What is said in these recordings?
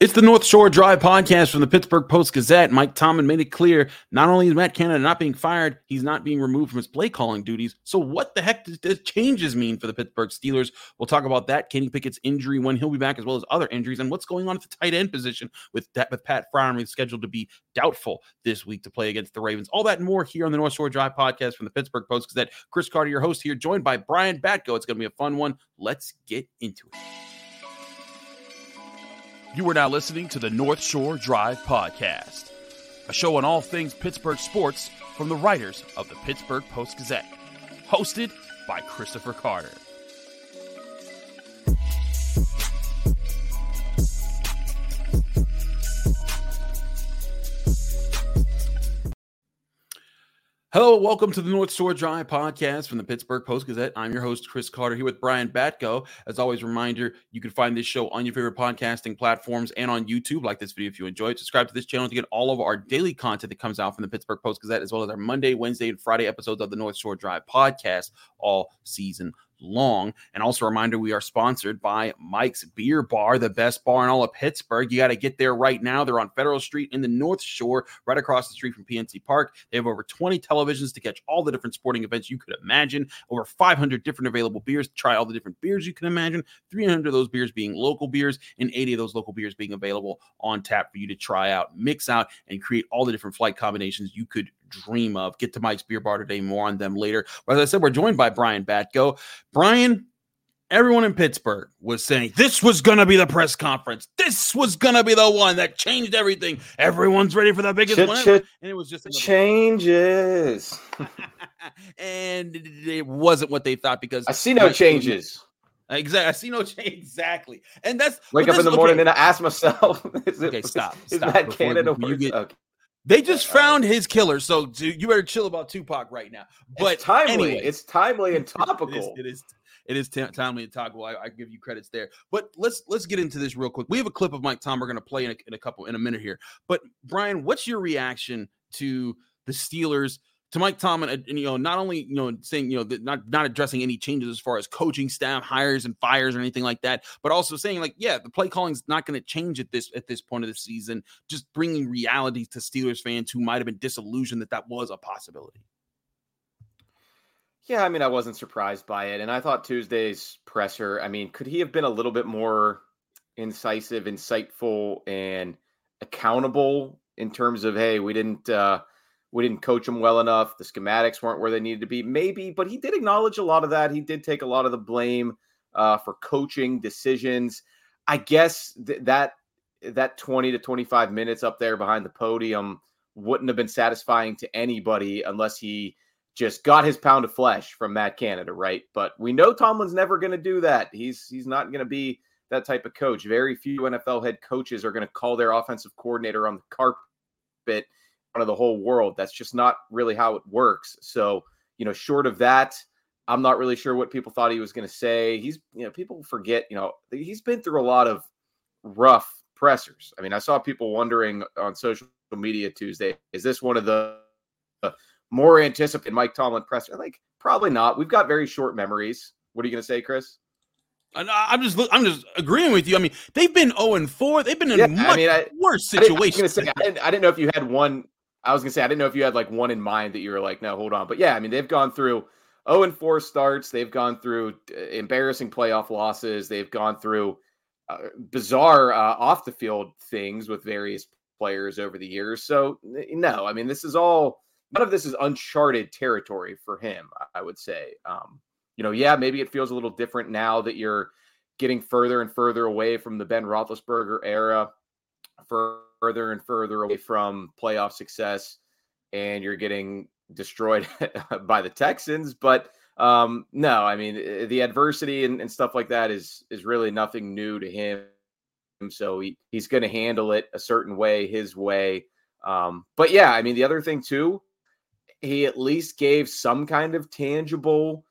It's the North Shore Drive podcast from the Pittsburgh Post Gazette. Mike Tomlin made it clear not only is Matt Canada not being fired, he's not being removed from his play calling duties. So, what the heck does this changes mean for the Pittsburgh Steelers? We'll talk about that. Kenny Pickett's injury, when he'll be back, as well as other injuries, and what's going on at the tight end position with, that, with Pat Freiermuth scheduled to be doubtful this week to play against the Ravens. All that and more here on the North Shore Drive podcast from the Pittsburgh Post Gazette. Chris Carter, your host here, joined by Brian Batko. It's going to be a fun one. Let's get into it. You are now listening to the North Shore Drive Podcast, a show on all things Pittsburgh sports from the writers of the Pittsburgh Post Gazette, hosted by Christopher Carter. Hello, welcome to the North Shore Drive podcast from the Pittsburgh Post Gazette. I'm your host, Chris Carter, here with Brian Batko. As always, reminder you can find this show on your favorite podcasting platforms and on YouTube. Like this video if you enjoyed. Subscribe to this channel to get all of our daily content that comes out from the Pittsburgh Post Gazette, as well as our Monday, Wednesday, and Friday episodes of the North Shore Drive podcast all season long. And also a reminder, we are sponsored by Mike's Beer Bar, the best bar in all of Pittsburgh. You got to get there right now. They're on Federal Street in the North Shore, right across the street from PNC Park. They have over 20 televisions to catch all the different sporting events you could imagine, over 500 different available beers to try all the different beers you can imagine, 300 of those beers being local beers, and 80 of those local beers being available on tap for you to try out, mix out, and create all the different flight combinations you could dream of. Get to Mike's Beer Bar today. More on them later. But as I said, we're joined by Brian Batko. Brian, everyone in Pittsburgh was saying this was going to be the press conference. This was going to be the one that changed everything. Everyone's ready for the biggest Ch- one. ch- and it was just changes. and it wasn't what they thought because I see no changes. Exactly. I see no change. Exactly. And that's Wake up in the morning okay. and I ask myself, is it, Okay, stop, Is stop Matt before- Canada before you get- Okay. They just found his killer, so you better chill about Tupac right now. But it's timely. anyway, it's timely and topical. it is. It is ti- timely and topical. I, I give you credits there. But let's let's get into this real quick. We have a clip of Mike Tom. We're going to play in a, in a couple in a minute here. But Brian, what's your reaction to the Steelers? To Mike Tomlin, and, you know, not only you know saying you know not not addressing any changes as far as coaching staff hires and fires or anything like that, but also saying like, yeah, the play calling's not going to change at this at this point of the season. Just bringing reality to Steelers fans who might have been disillusioned that that was a possibility. Yeah, I mean, I wasn't surprised by it. And I thought Tuesday's presser, I mean, could he have been a little bit more incisive, insightful, and accountable in terms of, hey, we didn't uh we didn't coach them well enough. The schematics weren't where they needed to be. Maybe, but he did acknowledge a lot of that. He did take a lot of the blame uh, for coaching decisions. I guess th- that that 20 to 25 minutes up there behind the podium wouldn't have been satisfying to anybody unless he just got his pound of flesh from Matt Canada, right? But we know Tomlin's never going to do that. He's he's not going to be that type of coach. Very few NFL head coaches are going to call their offensive coordinator on the carpet of the whole world. That's just not really how it works. So, you know, short of that, I'm not really sure what people thought he was going to say. He's, you know, people forget, you know, he's been through a lot of rough pressers. I mean, I saw people wondering on social media Tuesday, is this one of the uh, more anticipated Mike Tomlin presser? Like, probably not. We've got very short memories. What are you going to say, Chris? I'm just I'm just agreeing with you. I mean, they've been 0 and 4. They've been in Yeah, much I mean, I- worse I didn't, I situations. I I didn't know if you had one. I was gonna say I didn't know if you had like one in mind that you were like, no, hold on. But yeah, I mean, they've gone through 0 and 4 starts. They've gone through uh, embarrassing playoff losses. They've gone through uh, bizarre uh, off the field things with various players over the years. So no, I mean, this is all none of this is uncharted territory for him. I- I would say, um, you know, yeah, maybe it feels a little different now that you're getting further and further away from the Ben Roethlisberger era, further and further away from playoff success, and you're getting destroyed by the Texans. But um, no, I mean the adversity and, and stuff like that is is really nothing new to him. So he, he's going to handle it a certain way, his way. Um, but yeah, I mean the other thing too, he at least gave some kind of tangible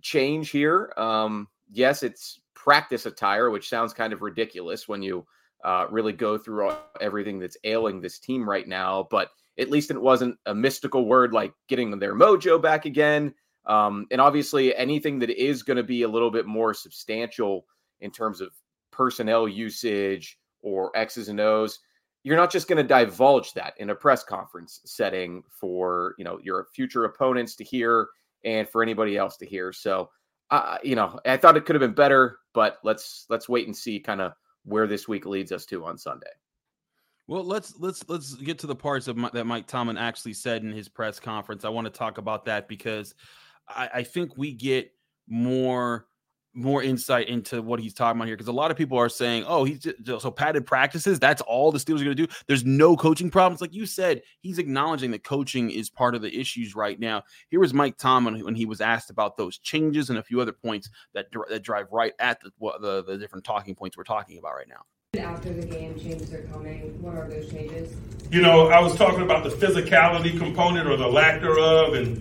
change here. Um, yes, it's practice attire, which sounds kind of ridiculous when you uh, really go through everything that's ailing this team right now. But at least it wasn't a mystical word like getting their mojo back again. Um, and obviously, anything that is going to be a little bit more substantial in terms of personnel usage or X's and O's, you're not just going to divulge that in a press conference setting for you know your future opponents to hear and for anybody else to hear. So, uh, you know, I thought it could have been better, but let's let's wait and see kind of where this week leads us to on Sunday. Well, let's let's let's get to the parts of my, that Mike Tomlin actually said in his press conference. I want to talk about that because I, I think we get more more insight into what he's talking about here because a lot of people are saying, "Oh, he's just, so padded practices. That's all the Steelers are going to do. There's no coaching problems." Like you said, he's acknowledging that coaching is part of the issues right now. Here was Mike Tomlin when he was asked about those changes and a few other points that that drive right at the the, the different talking points we're talking about right now after the game changes are coming? What are those changes? You know, I was talking about the physicality component or the lack thereof, and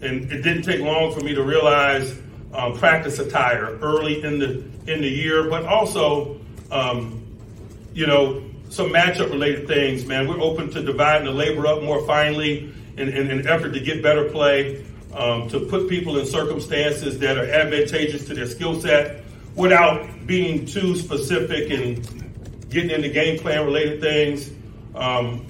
and it didn't take long for me to realize um, practice attire early in the in the year, but also, um, you know, some matchup related things. Man, we're open to dividing the labor up more finely in, an effort to get better play, um, to put people in circumstances that are advantageous to their skill set without being too specific and getting into game plan related things. Um,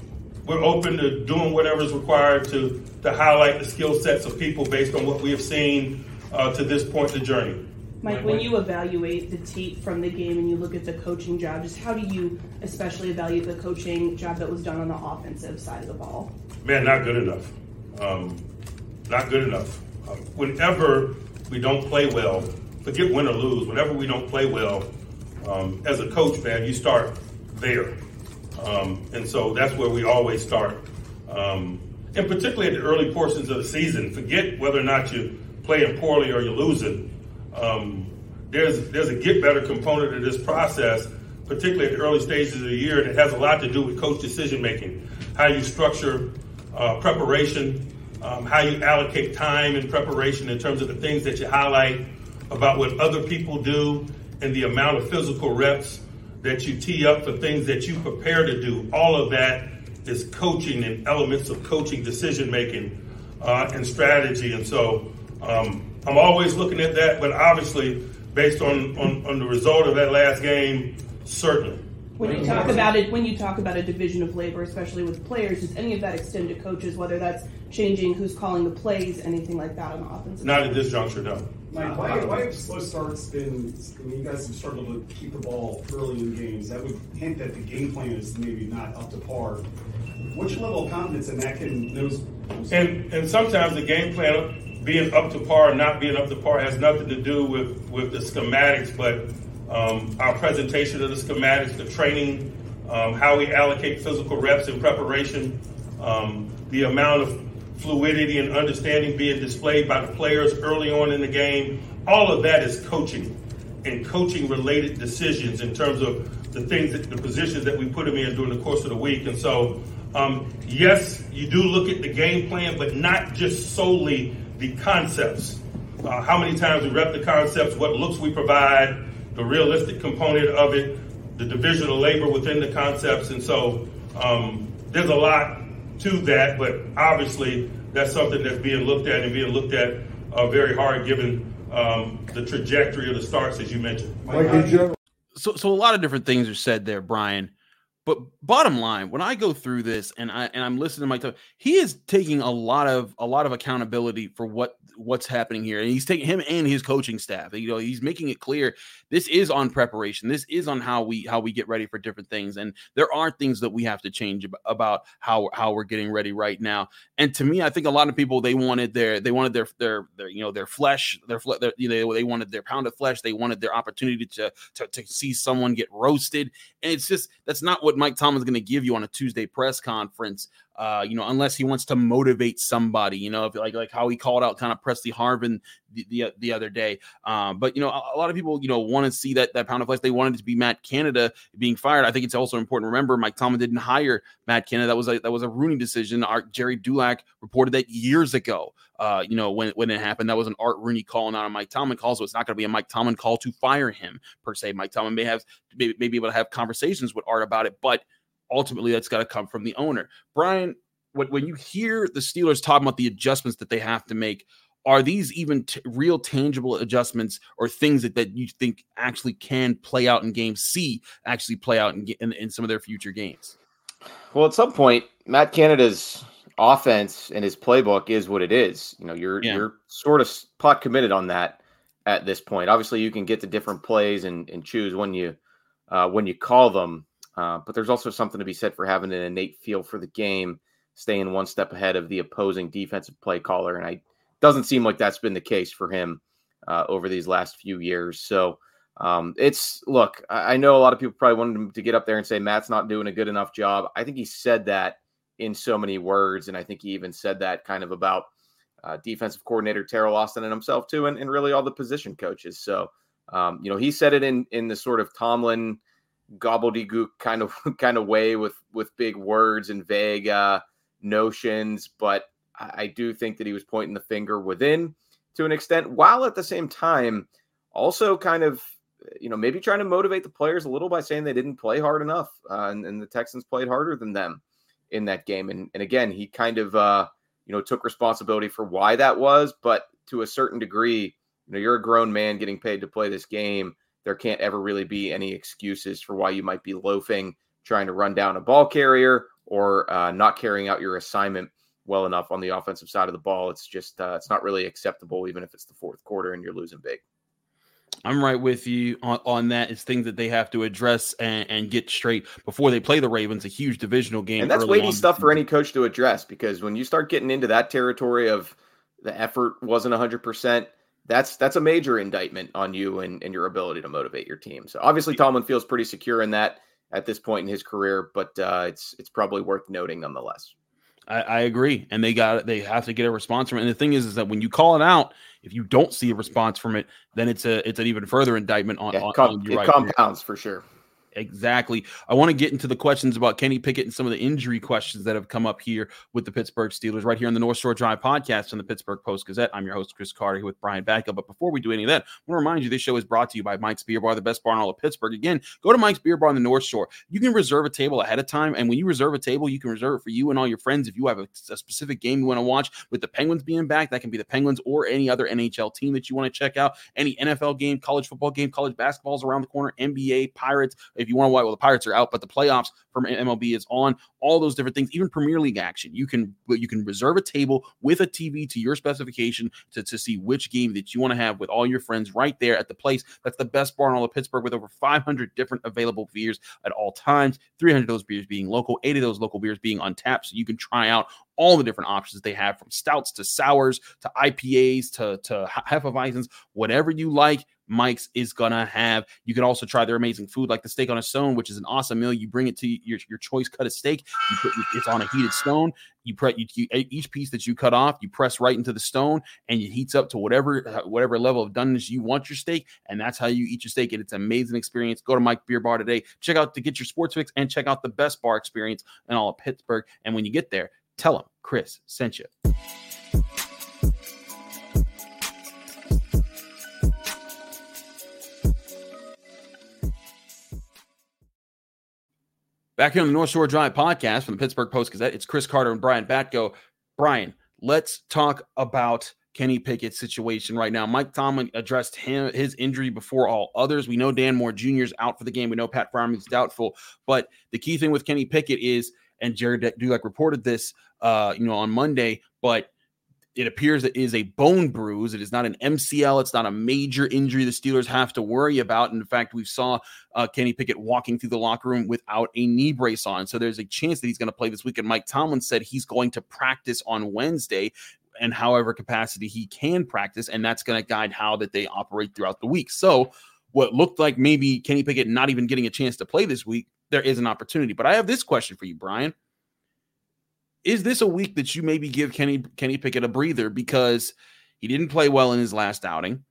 we're open to doing whatever is required to, to highlight the skill sets of people based on what we have seen uh, to this point in the journey. Mike, when you evaluate the tape from the game and you look at the coaching job, just how do you especially evaluate the coaching job that was done on the offensive side of the ball? Man, not good enough. Um, not good enough. Uh, whenever we don't play well, forget win or lose, whenever we don't play well, um, as a coach, man, you start there. Um, and so that's where we always start. Um, and particularly at the early portions of the season, forget whether or not you're playing poorly or you're losing. Um, there's there's a get better component of this process, particularly at the early stages of the year, and it has a lot to do with coach decision making, how you structure uh, preparation, um, how you allocate time in preparation in terms of the things that you highlight about what other people do and the amount of physical reps that you tee up for things that you prepare to do. All of that is coaching and elements of coaching decision making uh, and strategy. And so um, I'm always looking at that, but obviously, based on, on, on the result of that last game, certainly. When you talk about it, when you talk about a division of labor, especially with players, does any of that extend to coaches? Whether that's changing who's calling the plays, anything like that on the offense? Not at this juncture, no. Mike, why, why have slow starts been? I mean, you guys have struggled to keep the ball early in games. That would hint that the game plan is maybe not up to par. What's your level of confidence in that? Can those? And and sometimes the game plan being up to par, not being up to par, has nothing to do with with the schematics, but um, our presentation of the schematics, the training, um, how we allocate physical reps in preparation, um, the amount of fluidity and understanding being displayed by the players early on in the game. All of that is coaching and coaching related decisions in terms of the things that the positions that we put them in during the course of the week. And so, um, yes, you do look at the game plan, but not just solely the concepts. Uh, how many times we rep the concepts, what looks we provide, the realistic component of it, the division of labor within the concepts. And so um, there's a lot to that, but obviously that's something that's being looked at and being looked at uh, very hard given um, the trajectory of the starts, as you mentioned. So, so a lot of different things are said there, Brian. But bottom line, when I go through this and I and I'm listening to Mike, he is taking a lot of a lot of accountability for what what's happening here, and he's taking him and his coaching staff. You know, he's making it clear this is on preparation. This is on how we how we get ready for different things, and there are things that we have to change about how how we're getting ready right now. And to me, I think a lot of people they wanted their they wanted their their their you know their flesh their, their you know they wanted their pound of flesh. They wanted their opportunity to to to see someone get roasted, and it's just that's not what Mike Tomlin's going to give you on a Tuesday press conference. Uh, you know, unless he wants to motivate somebody, you know, if, like like how he called out kind of Pressley Harvin the, the, the other day. Um, but you know, a, a, lot of people, you know, want to see that that pound of flesh. They wanted it to be Matt Canada being fired. I think it's also important to remember Mike Tomlin didn't hire Matt Canada. That was a that was a Rooney decision. Our Gerry Dulac reported that years ago. Uh, you know, when when it happened, that was an Art Rooney call, not a Mike Tomlin call. So it's not going to be a Mike Tomlin call to fire him per se. Mike Tomlin may have may, may be able to have conversations with Art about it, but ultimately that's got to come from the owner. Brian, when, when you hear the Steelers talking about the adjustments that they have to make, are these even t- real tangible adjustments or things that, that you think actually can play out in game C, actually play out in, in, in some of their future games? Well, at some point, Matt Canada's offense and his playbook is what it is. You know, you're yeah. you're sort of pot committed on that at this point. Obviously, you can get to different plays and, and choose when you uh, when you call them, uh, but there's also something to be said for having an innate feel for the game, staying one step ahead of the opposing defensive play caller, and I doesn't seem like that's been the case for him uh, over these last few years. So. Um, it's look, I, know a lot of people probably wanted him to get up there and say Matt's not doing a good enough job. I think he said that in so many words. And I think he even said that kind of about uh, defensive coordinator Teryl Austin and himself too, and, and really all the position coaches. So, um, you know, he said it in in the sort of Tomlin gobbledygook kind of kind of way with with big words and vague uh, notions, but I, do think that he was pointing the finger within to an extent, while at the same time also kind of you know maybe trying to motivate the players a little by saying they didn't play hard enough, uh, and, and the Texans played harder than them in that game. And and again, he kind of uh, you know took responsibility for why that was, but to a certain degree, you know, you're a grown man getting paid to play this game. There can't ever really be any excuses for why you might be loafing, trying to run down a ball carrier, or uh, not carrying out your assignment well enough on the offensive side of the ball. It's just uh, it's not really acceptable, even if it's the fourth quarter and you're losing big. I'm right with you on, on that. It's things that they have to address and, and get straight before they play the Ravens, a huge divisional game. And that's weighty stuff for any coach to address because when you start getting into that territory of the effort wasn't 100%, that's that's a major indictment on you and, and your ability to motivate your team. So obviously Tomlin feels pretty secure in that at this point in his career, but uh, it's it's probably worth noting nonetheless. I, I, agree, and they got they have to get a response from it. And the thing is, is that when you call it out, if you don't see a response from it, then it's a it's an even further indictment on, yeah, on, com- on you. It right compounds here. for sure. Exactly. I want to get into the questions about Kenny Pickett and some of the injury questions that have come up here with the Pittsburgh Steelers right here on the North Shore Drive podcast on the Pittsburgh Post Gazette. I'm your host, Chris Carter, here with Brian Batko. But before we do any of that, I want to remind you this show is brought to you by Mike's Beer Bar, the best bar in all of Pittsburgh. Again, go to Mike's Beer Bar on the North Shore. You can reserve a table ahead of time. And when you reserve a table, you can reserve it for you and all your friends. If you have a, a specific game you want to watch with the Penguins being back, that can be the Penguins or any other NHL team that you want to check out. Any NFL game, college football game, college basketball's around the corner, NBA, Pirates. If you want to watch, well, the Pirates are out, but the playoffs from MLB is on. All those different things, even Premier League action. You can you can reserve a table with a TV to your specification to, to see which game that you want to have with all your friends right there at the place. That's the best bar in all of Pittsburgh with over 500 different available beers at all times. 300 of those beers being local, 80 of those local beers being untapped, so you can try out all the different options they have from stouts to sours to IPAs to, to Hefeweizens, whatever you like. Mike's is gonna have. You can also try their amazing food like the steak on a stone, which is an awesome meal. You bring it to your, your choice cut of steak. You put it's on a heated stone. You press you, you, each piece that you cut off, you press right into the stone, and it heats up to whatever uh, whatever level of doneness you want your steak, and that's how you eat your steak. And it's an amazing experience. Go to Mike Beer Bar today. Check out to get your sports fix and check out the best bar experience in all of Pittsburgh. And when you get there, tell them Chris sent you. Back here on the North Shore Drive podcast from the Pittsburgh Post Gazette, it's Chris Carter and Brian Batko. Brian, let's talk about Kenny Pickett's situation right now. Mike Tomlin addressed him his injury before all others. We know Dan Moore Jr. is out for the game. We know Pat is doubtful. But the key thing with Kenny Pickett is, and Gerry Dulac reported this, uh, you know, on Monday, but it appears it is a bone bruise. It is not an MCL. It's not a major injury the Steelers have to worry about. And in fact, we saw uh, Kenny Pickett walking through the locker room without a knee brace on. So there's a chance that he's going to play this week. And Mike Tomlin said he's going to practice on Wednesday and however capacity he can practice. And that's going to guide how that they operate throughout the week. So what looked like maybe Kenny Pickett not even getting a chance to play this week, there is an opportunity. But I have this question for you, Brian is this a week that you maybe give Kenny Kenny Pickett a breather because he didn't play well in his last outing?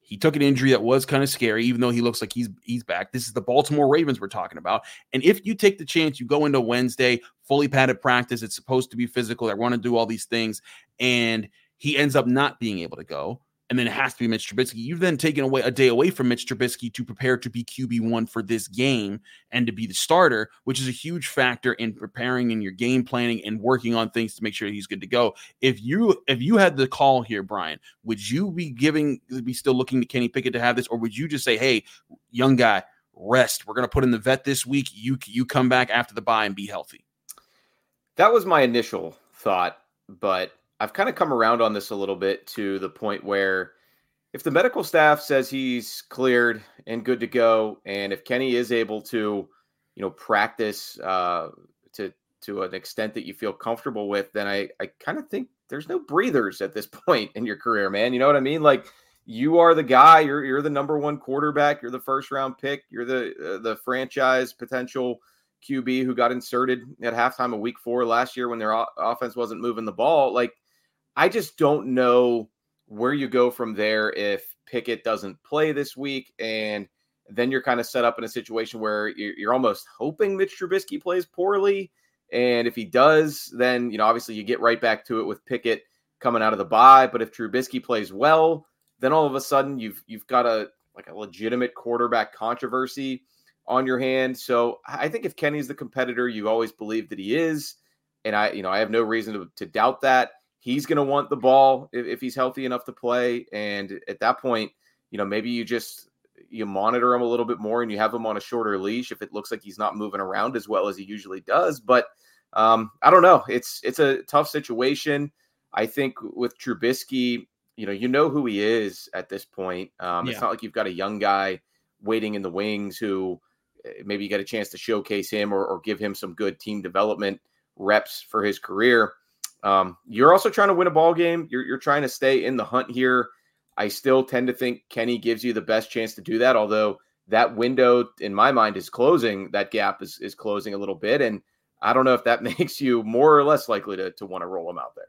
He took an injury that was kind of scary, even though he looks like he's he's back. This is the Baltimore Ravens we're talking about. And if you take the chance, you go into Wednesday, fully padded practice, it's supposed to be physical. I want to do all these things, and he ends up not being able to go. And then it has to be Mitch Trubisky. You've then taken away a day away from Mitch Trubisky to prepare to be QB1 for this game and to be the starter, which is a huge factor in preparing in your game planning and working on things to make sure he's good to go. If you if you had the call here, Brian, would you be giving be still looking to Kenny Pickett to have this, or would you just say, hey, young guy, rest. We're gonna put in the vet this week. You you come back after the bye and be healthy. That was my initial thought, but I've kind of come around on this a little bit to the point where if the medical staff says he's cleared and good to go, and if Kenny is able to, you know, practice uh, to to an extent that you feel comfortable with, then I I kind of think there's no breathers at this point in your career, man. You know what I mean? Like you are the guy. You're you're the number one quarterback. You're the first round pick. You're the uh, the franchise potential QB who got inserted at halftime of Week Four last year when their o- offense wasn't moving the ball. Like I just don't know where you go from there if Pickett doesn't play this week, and then you're kind of set up in a situation where you're, almost hoping Mitch Trubisky plays poorly, and if he does, then you know obviously you get right back to it with Pickett coming out of the bye. But if Trubisky plays well, then all of a sudden you've you've got a like a legitimate quarterback controversy on your hand. So I think if Kenny's the competitor you always believe that he is, and I you know I have no reason to, to doubt that he's going to want the ball if, if, he's healthy enough to play. And at that point, you know, maybe you just you monitor him a little bit more and you have him on a shorter leash if it looks like he's not moving around as well as he usually does. But um, I don't know. It's it's a tough situation. I think with Trubisky, you know, you know who he is at this point. Um, yeah. It's not like you've got a young guy waiting in the wings who eh, maybe you get a chance to showcase him or, or give him some good team development reps for his career. Um, you're also trying to win a ball game. You're, you're trying to stay in the hunt here. I still tend to think Kenny gives you the best chance to do that, although that window in my mind is closing. That gap is, is closing a little bit. And I don't know if that makes you more or less likely to, to want to roll him out there.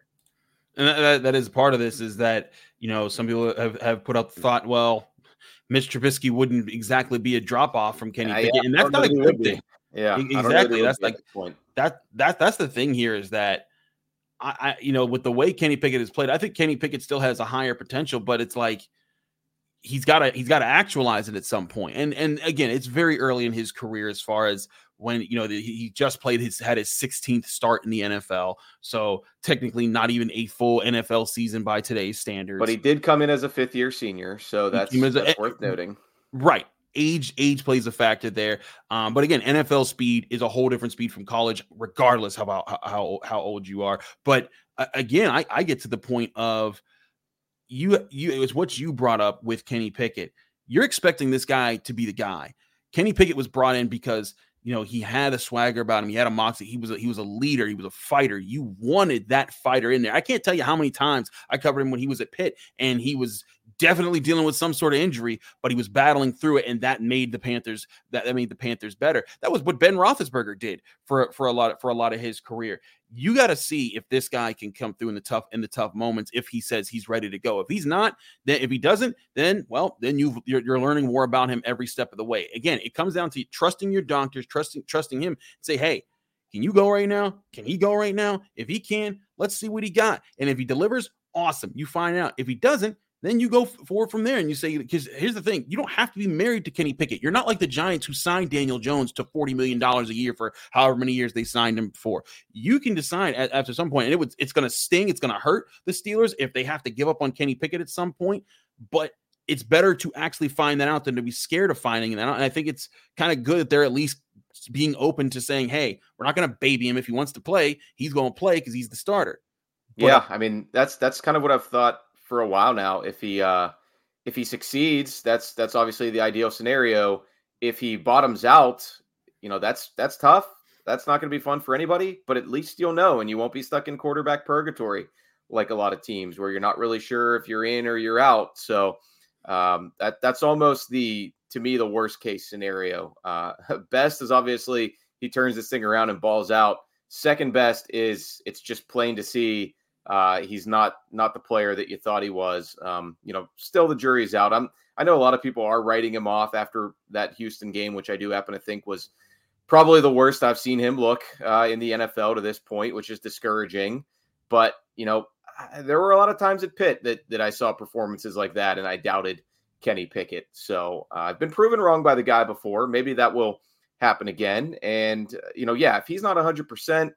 And that, that is part of this is that, you know, some people have, have put up the thought, well, Mitch Trubisky wouldn't exactly be a drop off from Kenny Pickett. Yeah, and that's not a good thing. Yeah. Exactly. That's like that that that's the thing here is that I, I, you know, with the way Kenny Pickett has played, I think Kenny Pickett still has a higher potential, but it's like he's got to he's got to actualize it at some point. And and again, it's very early in his career as far as when you know the, he just played his had his 16th start in the NFL, so technically not even a full NFL season by today's standards. But he did come in as a fifth year senior, so that's, that's a, worth noting. Right, age age plays a factor there. Um, but again, NFL speed is a whole different speed from college, regardless how how, how old you are. But uh, again, I, I get to the point of you you it was what you brought up with Kenny Pickett. You're expecting this guy to be the guy. Kenny Pickett was brought in because you know he had a swagger about him. He had a moxie. He was a, he was a leader. He was a fighter. You wanted that fighter in there. I can't tell you how many times I covered him when he was at Pitt, and he was definitely dealing with some sort of injury, but he was battling through it, and that made the Panthers that, that made the Panthers better. That was what Ben Roethlisberger did for for a lot of, for a lot of his career. You got to see if this guy can come through in the tough in the tough moments. If he says he's ready to go, if he's not, then if he doesn't, then well, then you you're, you're learning more about him every step of the way. Again, it comes down to trusting your doctors, trusting trusting him. Say, hey. Can you go right now? Can he go right now? If he can, let's see what he got. And if he delivers, awesome. You find out. If he doesn't, then you go forward from there and you say, because here's the thing, you don't have to be married to Kenny Pickett. You're not like the Giants who signed Daniel Jones to $40 million a year for however many years they signed him for. You can decide at, after some point, and it it's going to sting, it's going to hurt the Steelers if they have to give up on Kenny Pickett at some point. But it's better to actually find that out than to be scared of finding that out. And I think it's kind of good that they're at least being open to saying, hey, we're not going to baby him if he wants to play. He's going to play because he's the starter. But, yeah, I mean that's that's kind of what I've thought for a while now. If he uh, if he succeeds, that's that's obviously the ideal scenario. If he bottoms out, you know that's that's tough. That's not going to be fun for anybody. But at least you'll know, and you won't be stuck in quarterback purgatory like a lot of teams where you're not really sure if you're in or you're out. So um, that that's almost the to me the worst case scenario. Uh, best is obviously he turns this thing around and balls out. Second best is it's just plain to see uh, he's not not the player that you thought he was. Um, you know, still the jury's out. I'm I know a lot of people are writing him off after that Houston game, which I do happen to think was probably the worst I've seen him look uh, in the NFL to this point, which is discouraging. But you know, there were a lot of times at Pitt that that I saw performances like that, and I doubted Kenny Pickett. So uh, I've been proven wrong by the guy before. Maybe that will happen again. And uh, you know, yeah, if he's not 100, percent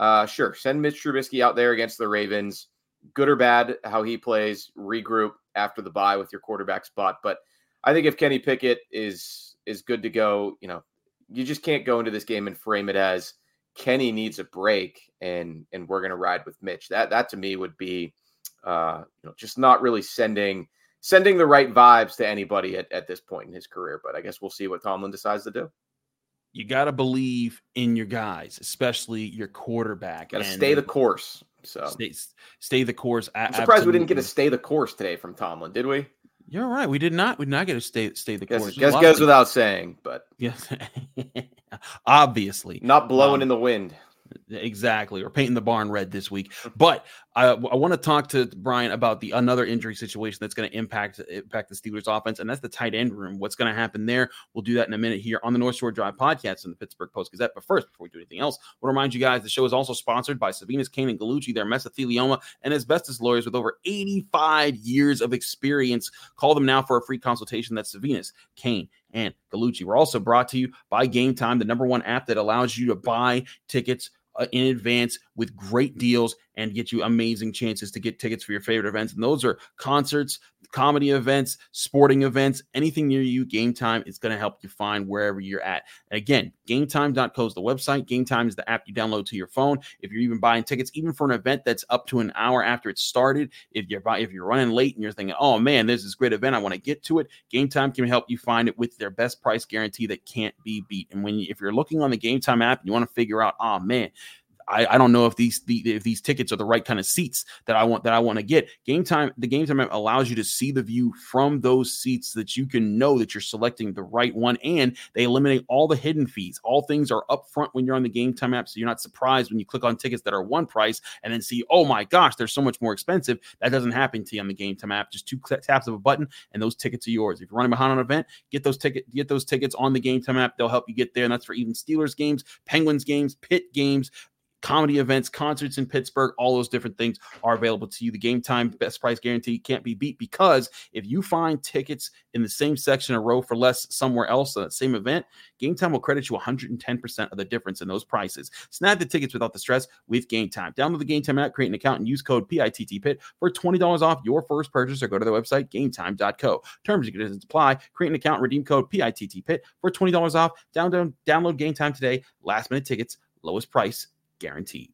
uh, sure, send Mitch Trubisky out there against the Ravens. Good or bad, how he plays, regroup after the bye with your quarterback spot. But I think if Kenny Pickett is is good to go, you know, you just can't go into this game and frame it as Kenny needs a break and and we're going to ride with Mitch. That that to me would be uh, you know just not really sending sending the right vibes to anybody at, at this point in his career. But I guess we'll see what Tomlin decides to do. You got to believe in your guys, especially your quarterback. Got to stay the course. So stay, stay the course. I'm surprised absolutely. we didn't get to stay the course today from Tomlin, did we? You're right. We did not. We did not get to stay stay the guess, course. Guess goes without saying, but yes, obviously not blowing um, in the wind. Exactly, or painting the barn red this week. But I, I want to talk to Brian about the another injury situation that's going to impact impact the Steelers offense, and that's the tight end room. What's going to happen there? We'll do that in a minute here on the North Shore Drive podcast in the Pittsburgh Post Gazette. But first, before we do anything else, I want to remind you guys the show is also sponsored by Savinis Kane and Gallucci, their mesothelioma and asbestos lawyers with over 85 years of experience. Call them now for a free consultation. That's Savinis Kane and Gallucci. We're also brought to you by Game Time, the number one app that allows you to buy tickets Uh, in advance with great deals and get you amazing chances to get tickets for your favorite events. And those are concerts, comedy events, sporting events, anything near you. Game Time is going to help you find wherever you're at. And again, gametime.co is the website. Game Time is the app you download to your phone. If you're even buying tickets, even for an event that's up to an hour after it started, if you're if you're running late and you're thinking, "Oh man, there's this great event, I want to get to it," Game Time can help you find it with their best price guarantee that can't be beat. And when you, if you're looking on the Game Time app, you want to figure out, "Oh man." I, I don't know if these the, if these tickets are the right kind of seats that I want that I want to get. Game time, the game time allows you to see the view from those seats that you can know that you're selecting the right one, and they eliminate all the hidden fees. All things are up front when you're on the game time app, so you're not surprised when you click on tickets that are one price and then see, oh my gosh, they're so much more expensive. That doesn't happen to you on the game time app. Just two taps of a button, and those tickets are yours. If you're running behind on an event, get those ticket get those tickets on the game time app. They'll help you get there, and that's for even Steelers games, Penguins games, Pitt games, comedy events, concerts in Pittsburgh, all those different things are available to you. The game time best price guarantee can't be beat because if you find tickets in the same section or row for less somewhere else at the same event, game time will credit you 110% of the difference in those prices. Snag the tickets without the stress with game time. Download the game time app, create an account, and use code PITTPIT for $20 off your first purchase or go to their website, gametime.co. Terms and conditions apply. Create an account, redeem code PITTPIT for $20 off. Download, download game time today. Last minute tickets, lowest price guaranteed.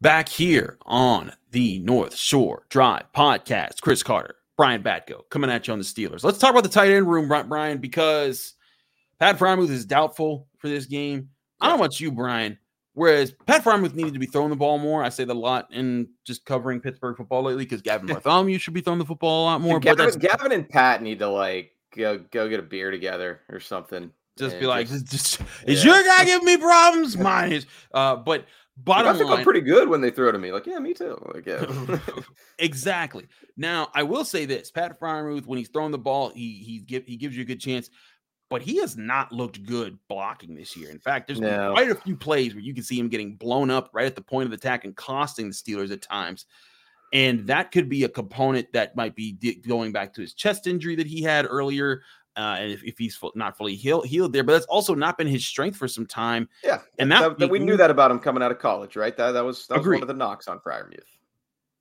Back here on the North Shore Drive podcast, Chris Carter, Brian Batko coming at you on the Steelers. Let's talk about the tight end room, Brian, because Pat Freiermuth is doubtful for this game. I don't want you, Brian. Whereas Pat Freiermuth needed to be throwing the ball more. I say that a lot in just covering Pittsburgh football lately because Gavin Bartholomew should be throwing the football a lot more. Gavin, but Gavin and Pat need to like go go get a beer together or something. Just be like, just, just yeah. is your guy giving me problems? Mine is. Uh, but bottom I think I'm pretty good when they throw to me. Like, yeah, me too. Like, yeah. exactly. Now, I will say this: Pat Freiermuth, when he's throwing the ball, he he give he gives you a good chance but he has not looked good blocking this year. In fact, there's no. quite a few plays where you can see him getting blown up right at the point of attack and costing the Steelers at times. And that could be a component that might be going back to his chest injury that he had earlier. Uh, and if, if he's full, not fully healed, healed there, but that's also not been his strength for some time. Yeah, and that, that, that we knew that about him coming out of college, right? That that was that was one of the knocks on Freiermuth.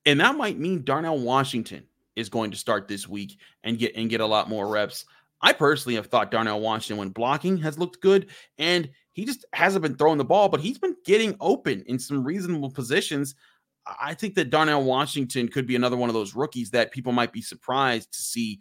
And that might mean Darnell Washington is going to start this week and get and get a lot more reps. I personally have thought Darnell Washington, when blocking, has looked good, and he just hasn't been throwing the ball, but he's been getting open in some reasonable positions. I think that Darnell Washington could be another one of those rookies that people might be surprised to see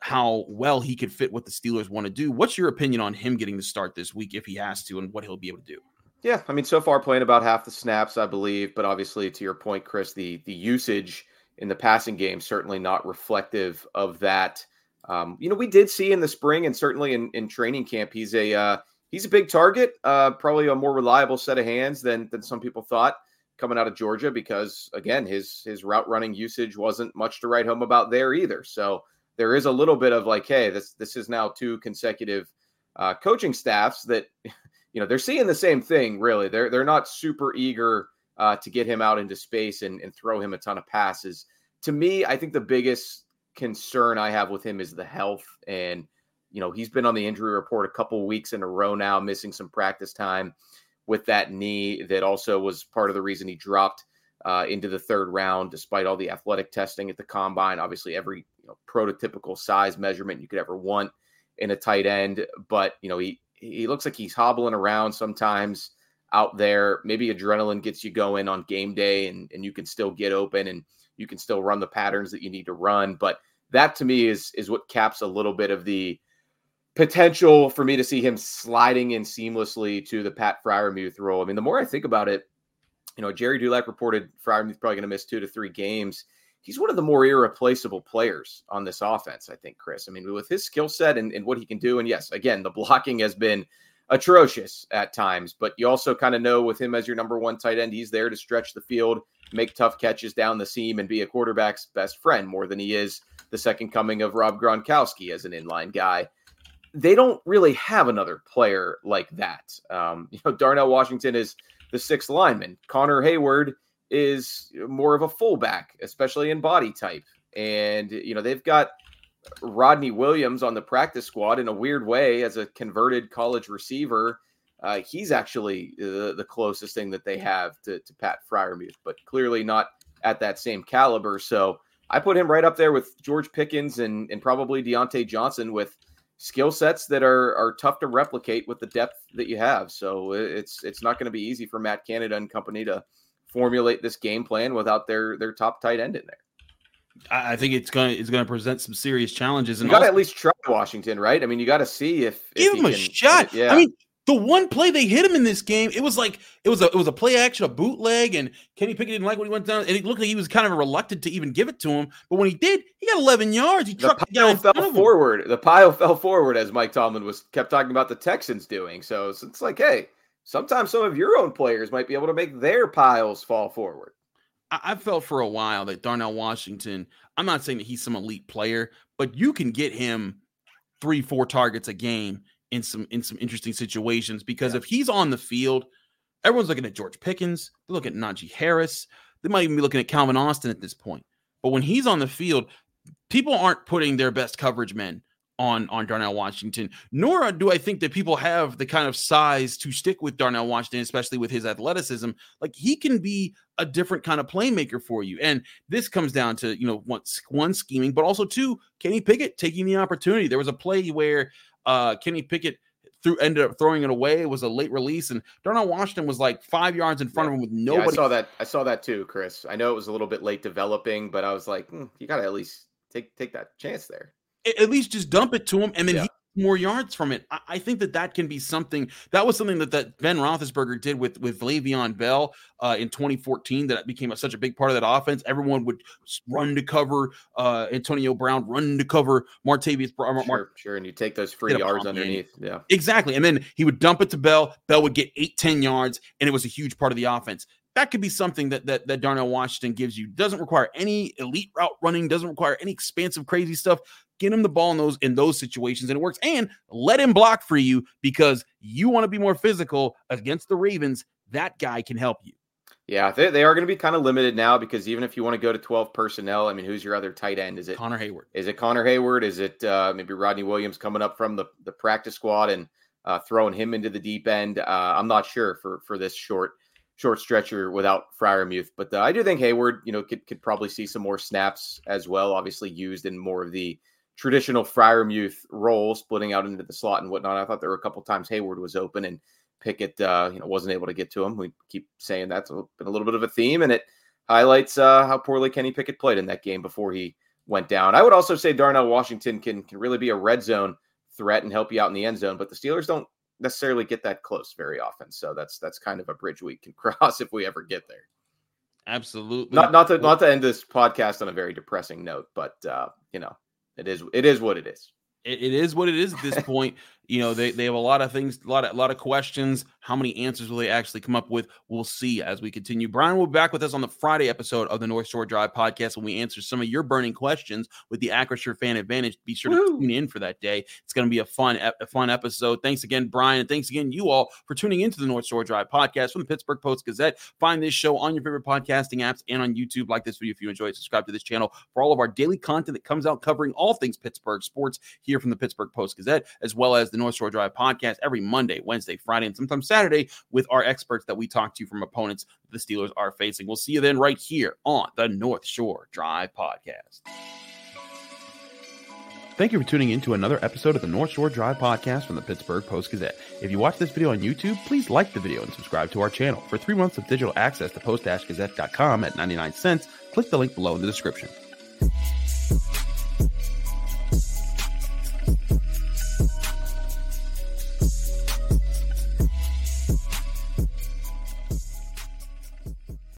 how well he could fit what the Steelers want to do. What's your opinion on him getting the start this week if he has to, and what he'll be able to do? Yeah, I mean, so far playing about half the snaps, I believe, but obviously, to your point, Chris, the the usage in the passing game certainly not reflective of that. Um, you know, we did see in the spring and certainly in, in training camp, he's a uh, he's a big target, uh, probably a more reliable set of hands than than some people thought coming out of Georgia because again, his his route running usage wasn't much to write home about there either. So there is a little bit of like, hey, this this is now two consecutive uh, coaching staffs that you know they're seeing the same thing. Really, they're they're not super eager uh, to get him out into space and, and throw him a ton of passes. To me, I think the biggest concern I have with him is the health. And, you know, he's been on the injury report a couple weeks in a row now, missing some practice time with that knee that also was part of the reason he dropped uh, into the third round, despite all the athletic testing at the combine. Obviously, every you know, prototypical size measurement you could ever want in a tight end. But, you know, he, he looks like he's hobbling around sometimes out there. Maybe adrenaline gets you going on game day and, and you can still get open and you can still run the patterns that you need to run. But that to me is is what caps a little bit of the potential for me to see him sliding in seamlessly to the Pat Freiermuth role. I mean, the more I think about it, you know, Gerry Dulac reported Freiermuth probably going to miss two to three games. He's one of the more irreplaceable players on this offense, I think, Chris. I mean, with his skill set and, and what he can do, and yes, again, the blocking has been atrocious at times, but you also kind of know with him as your number one tight end, he's there to stretch the field, make tough catches down the seam, and be a quarterback's best friend more than he is the second coming of Rob Gronkowski as an inline guy. They don't really have another player like that. Um, you know, Darnell Washington is the sixth lineman. Connor Heyward is more of a fullback, especially in body type. And, you know, they've got Rodney Williams on the practice squad in a weird way as a converted college receiver. Uh, he's actually the, the, closest thing that they have to, to Pat Freiermuth, but clearly not at that same caliber. So I put him right up there with George Pickens and, and probably Diontae Johnson with skill sets that are are tough to replicate with the depth that you have. So it's it's not going to be easy for Matt Canada and company to formulate this game plan without their their top tight end in there. I think it's going to it's going to present some serious challenges. And you got to at least try Washington, right? I mean, you got to see if, give if him a can, shot. Yeah. I mean, the one play they hit him in this game, it was like it was a it was a play action, a bootleg, and Kenny Pickett didn't like when he went down, and it looked like he was kind of reluctant to even give it to him. But when he did, he got 11 yards. He the trucked the guy fell forward. The pile fell forward as Mike Tomlin was kept talking about the Texans doing. So it's, it's like, hey, sometimes some of your own players might be able to make their piles fall forward. I, felt for a while that Darnell Washington. I'm not saying that he's some elite player, but you can get him three, four targets a game in some in some interesting situations because Yeah. if he's on the field, everyone's looking at George Pickens, they're looking at Najee Harris, they might even be looking at Calvin Austin at this point. But when he's on the field, people aren't putting their best coverage men on on Darnell Washington. Nor do I think that people have the kind of size to stick with Darnell Washington, especially with his athleticism. Like he can be a different kind of playmaker for you. And this comes down to you know one, one scheming, but also two Kenny Pickett taking the opportunity. There was a play where uh, Kenny Pickett threw ended up throwing it away. It was a late release, and Darnell Washington was like five yards in front of him with Yeah, I saw that. I saw that too, Chris. I know it was a little bit late developing, but I was like, hmm, you got to at least take take that chance there. At least just dump it to him, and then Yeah. he more yards from it. I, I think that that can be something. That was something that that Ben Roethlisberger did with with Le'Veon Bell uh, in 2014. That became a, such a big part of that offense. Everyone would run to cover uh, Antonio Brown, run to cover Martavis. Br- Mar- Sure, sure. And you take those free yards underneath. Yeah. Exactly. And then he would dump it to Bell. Bell would get eight, 10 yards, and it was a huge part of the offense. That could be something that that, that Darnell Washington gives you. Doesn't require any elite route running, doesn't require any expansive, crazy stuff. Get him the ball in those in those situations, and it works. And let him block for you because you want to be more physical against the Ravens. That guy can help you. Yeah, they, they are going to be kind of limited now because even if you want to go to 12 personnel, I mean, who's your other tight end? Is it Connor Heyward. Is it Connor Heyward? Is it uh, maybe Rodney Williams coming up from the, the practice squad and uh, throwing him into the deep end? Uh, I'm not sure for for this short short stretcher without Freiermuth, but uh, I do think Heyward, you know, could could probably see some more snaps as well. Obviously, used in more of the traditional Freiermuth role, splitting out into the slot and whatnot. I thought there were a couple times Heyward was open and Pickett, uh, you know, wasn't able to get to him. We keep saying that's been a little bit of a theme, and it highlights uh, how poorly Kenny Pickett played in that game before he went down. I would also say Darnell Washington can can really be a red zone threat and help you out in the end zone, but the Steelers don't necessarily get that close very often. So that's that's kind of a bridge we can cross if we ever get there. Absolutely. Not not to not to end this podcast on a very depressing note, but uh, you know, it is it is what it is. it, it is what it is at this point. You know, they, they have a lot of things, a lot of a lot of questions. How many answers will they actually come up with? We'll see as we continue. Brian will be back with us on the Friday episode of the North Shore Drive podcast when we answer some of your burning questions with the Acrisure Fan Advantage. Be sure Woo. to tune in for that day. It's going to be a fun, a fun episode. Thanks again, Brian, and thanks again you all for tuning into the North Shore Drive podcast from the Pittsburgh Post Gazette. Find this show on your favorite podcasting apps and on YouTube. Like this video if you enjoy it. Subscribe to this channel for all of our daily content that comes out covering all things Pittsburgh sports here from the Pittsburgh Post Gazette, as well as the North Shore Drive podcast every Monday, Wednesday, Friday, and sometimes Saturday with our experts that we talk to from opponents the Steelers are facing. We'll see you then right here on the North Shore Drive podcast. Thank you for tuning in to another episode of the North Shore Drive podcast from the Pittsburgh Post Gazette. If you watch this video on YouTube, please like the video and subscribe to our channel. For three months of digital access to post-gazette.com at 99 cents, click the link below in the description.